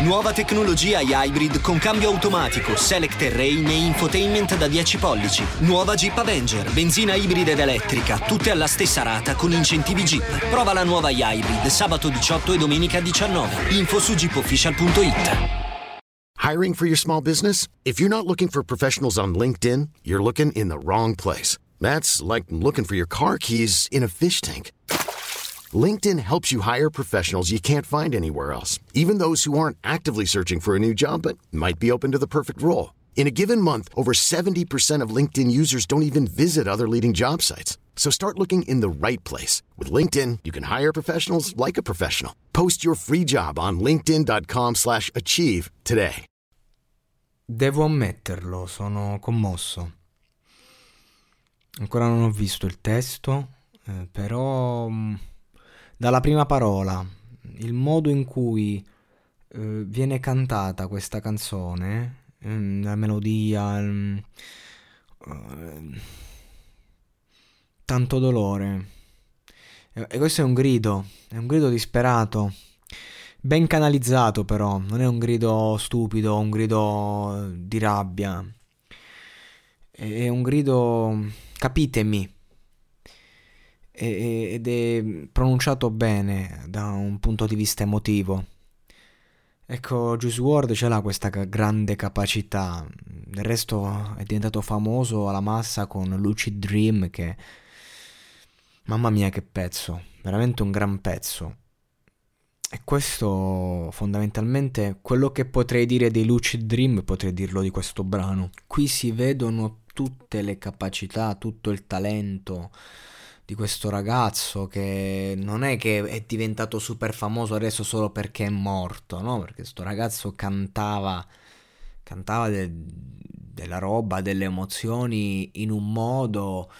Nuova tecnologia hybrid con cambio automatico, select terrain e infotainment da 10 pollici. Nuova Jeep Avenger, benzina ibrida ed elettrica, tutte alla stessa rata con incentivi Jeep. Prova la nuova hybrid sabato 18 e domenica 19. Info su jeepofficial.it. Hiring for your small business? If you're not looking for professionals on LinkedIn, you're looking in the wrong place. That's like looking for your car keys in a fish tank. LinkedIn helps you hire professionals you can't find anywhere else, even those who aren't actively searching for a new job but might be open to the perfect role. In a given month, over 70% of LinkedIn users don't even visit other leading job sites. So start looking in the right place. With LinkedIn, you can hire professionals like a professional. Post your free job on linkedin.com slash achieve today. Devo ammetterlo, sono commosso. Ancora non ho visto il testo, eh, però... Dalla prima parola, il modo in cui eh, viene cantata questa canzone, mm, la melodia, mm, eh, tanto dolore. E, e questo è un grido, è un grido disperato, ben canalizzato però, non è un grido stupido, un grido di rabbia, è un grido, capitemi ed è pronunciato bene da un punto di vista emotivo. Ecco, Juice WRLD ce l'ha questa grande capacità, del resto è diventato famoso alla massa con Lucid Dream che... Mamma mia che pezzo, veramente un gran pezzo. E questo fondamentalmente quello che potrei dire dei Lucid Dream potrei dirlo di questo brano. Qui si vedono tutte le capacità, tutto il talento, di questo ragazzo che non è che è diventato super famoso adesso solo perché è morto, no? Perché questo ragazzo cantava, cantava de- della roba, delle emozioni in un modo...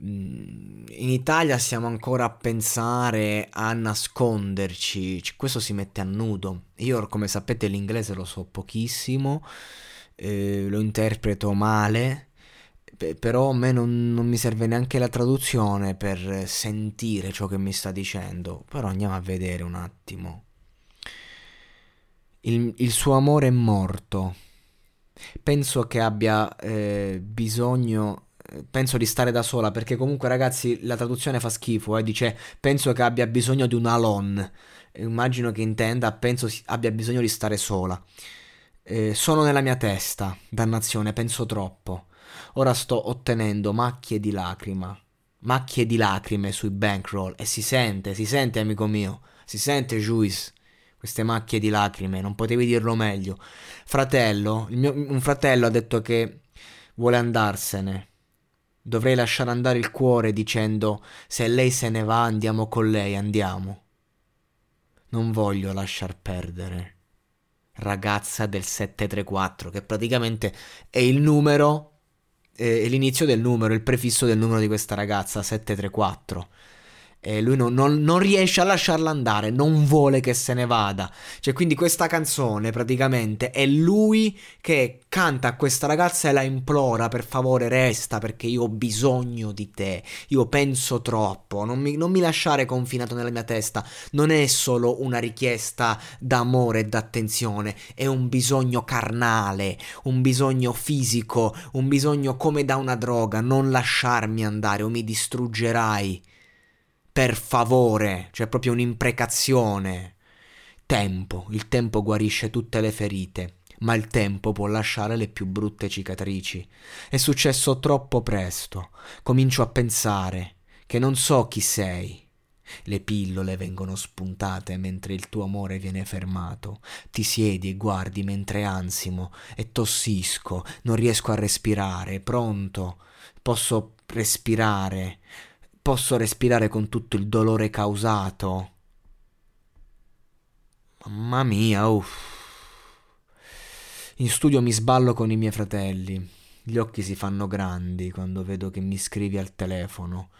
In Italia siamo ancora a pensare a nasconderci, questo si mette a nudo. Io, come sapete, l'inglese lo so pochissimo, eh, lo interpreto male però a me non, non, mi serve neanche la traduzione per sentire ciò che mi sta dicendo. Però andiamo a vedere un attimo. Il, il suo amore è morto. Penso che abbia eh, bisogno. Penso di stare da sola perché comunque ragazzi la traduzione fa schifo. Eh, dice penso che abbia bisogno di un alon. Immagino che intenda penso abbia bisogno di stare sola. Eh, sono nella mia testa. Dannazione, penso troppo. Ora sto ottenendo macchie di lacrima, macchie di lacrime sui bankroll e si sente, si sente amico mio, si sente Juice, queste macchie di lacrime, non potevi dirlo meglio. Fratello, mio, un fratello ha detto che vuole andarsene. Dovrei lasciare andare il cuore dicendo se lei se ne va andiamo con lei, andiamo. Non voglio lasciar perdere. Ragazza del 734, che praticamente è il numero eh, l'inizio del numero, il prefisso del numero di questa ragazza, 734 e lui non, non, non, riesce a lasciarla andare, non vuole che se ne vada. Cioè, quindi questa canzone praticamente è lui che canta a questa ragazza e la implora per favore resta perché io ho bisogno di te, io penso troppo, non mi, non mi lasciare confinato nella mia testa, non è solo una richiesta d'amore e d'attenzione, è un bisogno carnale, un bisogno fisico, un bisogno come da una droga, non lasciarmi andare o mi distruggerai per favore, cioè proprio un'imprecazione. Tempo, il tempo guarisce tutte le ferite, ma il tempo può lasciare le più brutte cicatrici. È successo troppo presto. Comincio a pensare che non so chi sei. Le pillole vengono spuntate mentre il tuo amore viene fermato. Ti siedi e guardi mentre ansimo e tossisco, non riesco a respirare, pronto. Posso respirare posso respirare con tutto il dolore causato. Mamma mia, uff. In studio mi sballo con i miei fratelli. Gli occhi si fanno grandi quando vedo che mi scrivi al telefono.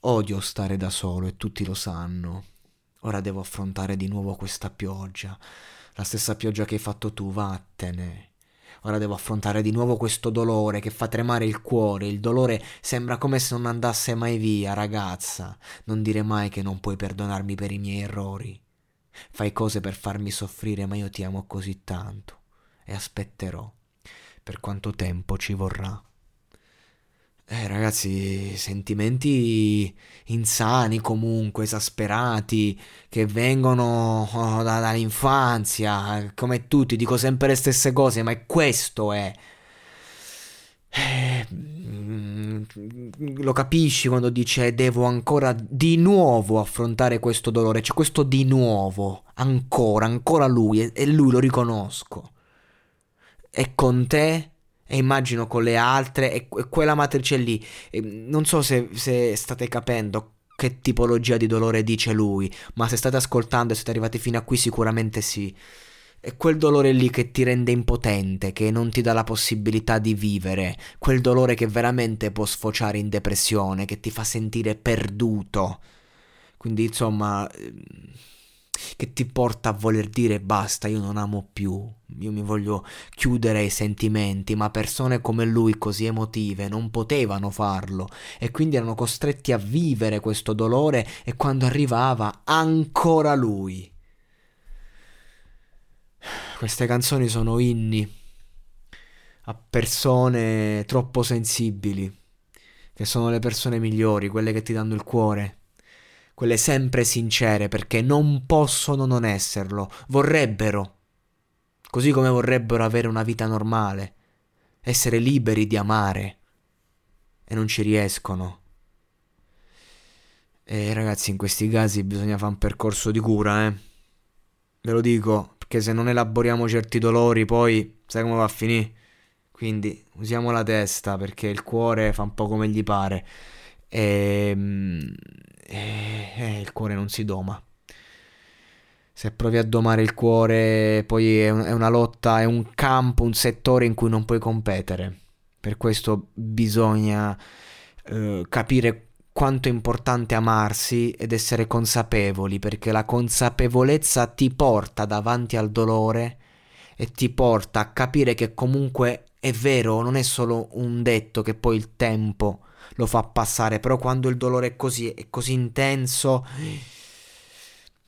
Odio stare da solo e tutti lo sanno. Ora devo affrontare di nuovo questa pioggia. La stessa pioggia che hai fatto tu, vattene. Ora devo affrontare di nuovo questo dolore che fa tremare il cuore. Il dolore sembra come se non andasse mai via, ragazza. Non dire mai che non puoi perdonarmi per i miei errori. Fai cose per farmi soffrire, ma io ti amo così tanto. E aspetterò. Per quanto tempo ci vorrà. Eh, ragazzi, sentimenti insani comunque, esasperati, che vengono oh, da, dall'infanzia, come tutti, dico sempre le stesse cose, ma questo è... Eh, lo capisci quando dice devo ancora di nuovo affrontare questo dolore, c'è questo di nuovo, ancora, ancora lui, e, e lui lo riconosco. E con te e immagino con le altre e, quella matrice lì. E non so se, se state capendo che tipologia di dolore dice lui, ma se state ascoltando e siete arrivati fino a qui sicuramente sì. È quel dolore lì che ti rende impotente, che non ti dà la possibilità di vivere, quel dolore che veramente può sfociare in depressione, che ti fa sentire perduto. Quindi insomma che ti porta a voler dire basta, io non amo più, io mi voglio chiudere ai sentimenti, ma persone come lui così emotive non potevano farlo e quindi erano costretti a vivere questo dolore e quando arrivava ancora lui. Queste canzoni sono inni a persone troppo sensibili, che sono le persone migliori, quelle che ti danno il cuore quelle sempre sincere, perché non possono non esserlo, vorrebbero, così come vorrebbero avere una vita normale, essere liberi di amare, e non ci riescono. E ragazzi, in questi casi bisogna fare un percorso di cura, eh. Ve lo dico, perché se non elaboriamo certi dolori, poi sai come va a finire? Quindi usiamo la testa perché il cuore fa un po' come gli pare. Ehm, e, e il cuore non si doma. Se provi a domare il cuore, poi è, un, è una lotta, è un campo, un settore in cui non puoi competere. Per questo bisogna eh, capire quanto è importante amarsi ed essere consapevoli, perché la consapevolezza ti porta davanti al dolore e ti porta a capire che comunque è vero, non è solo un detto che poi il tempo lo fa passare, però quando il dolore è così, è così intenso,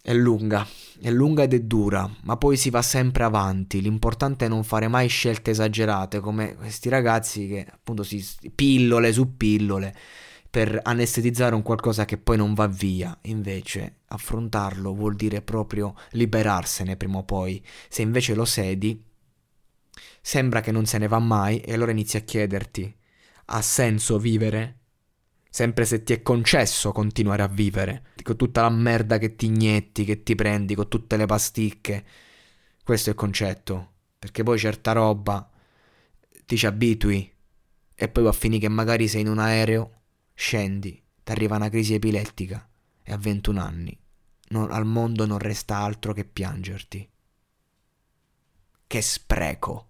è lunga, è lunga ed è dura, ma poi si va sempre avanti. L'importante è non fare mai scelte esagerate come questi ragazzi che appunto si pillole su pillole per anestetizzare un qualcosa che poi non va via. Invece affrontarlo vuol dire proprio liberarsene prima o poi. Se invece lo sedi, sembra che non se ne va mai e allora inizi a chiederti ha senso vivere? Sempre se ti è concesso continuare a vivere, con tutta la merda che ti inietti, che ti prendi, con tutte le pasticche. Questo è il concetto. Perché poi certa roba ti ci abitui e poi va a finire che magari sei in un aereo, scendi, ti arriva una crisi epilettica e a 21 anni non, al mondo non resta altro che piangerti. Che spreco!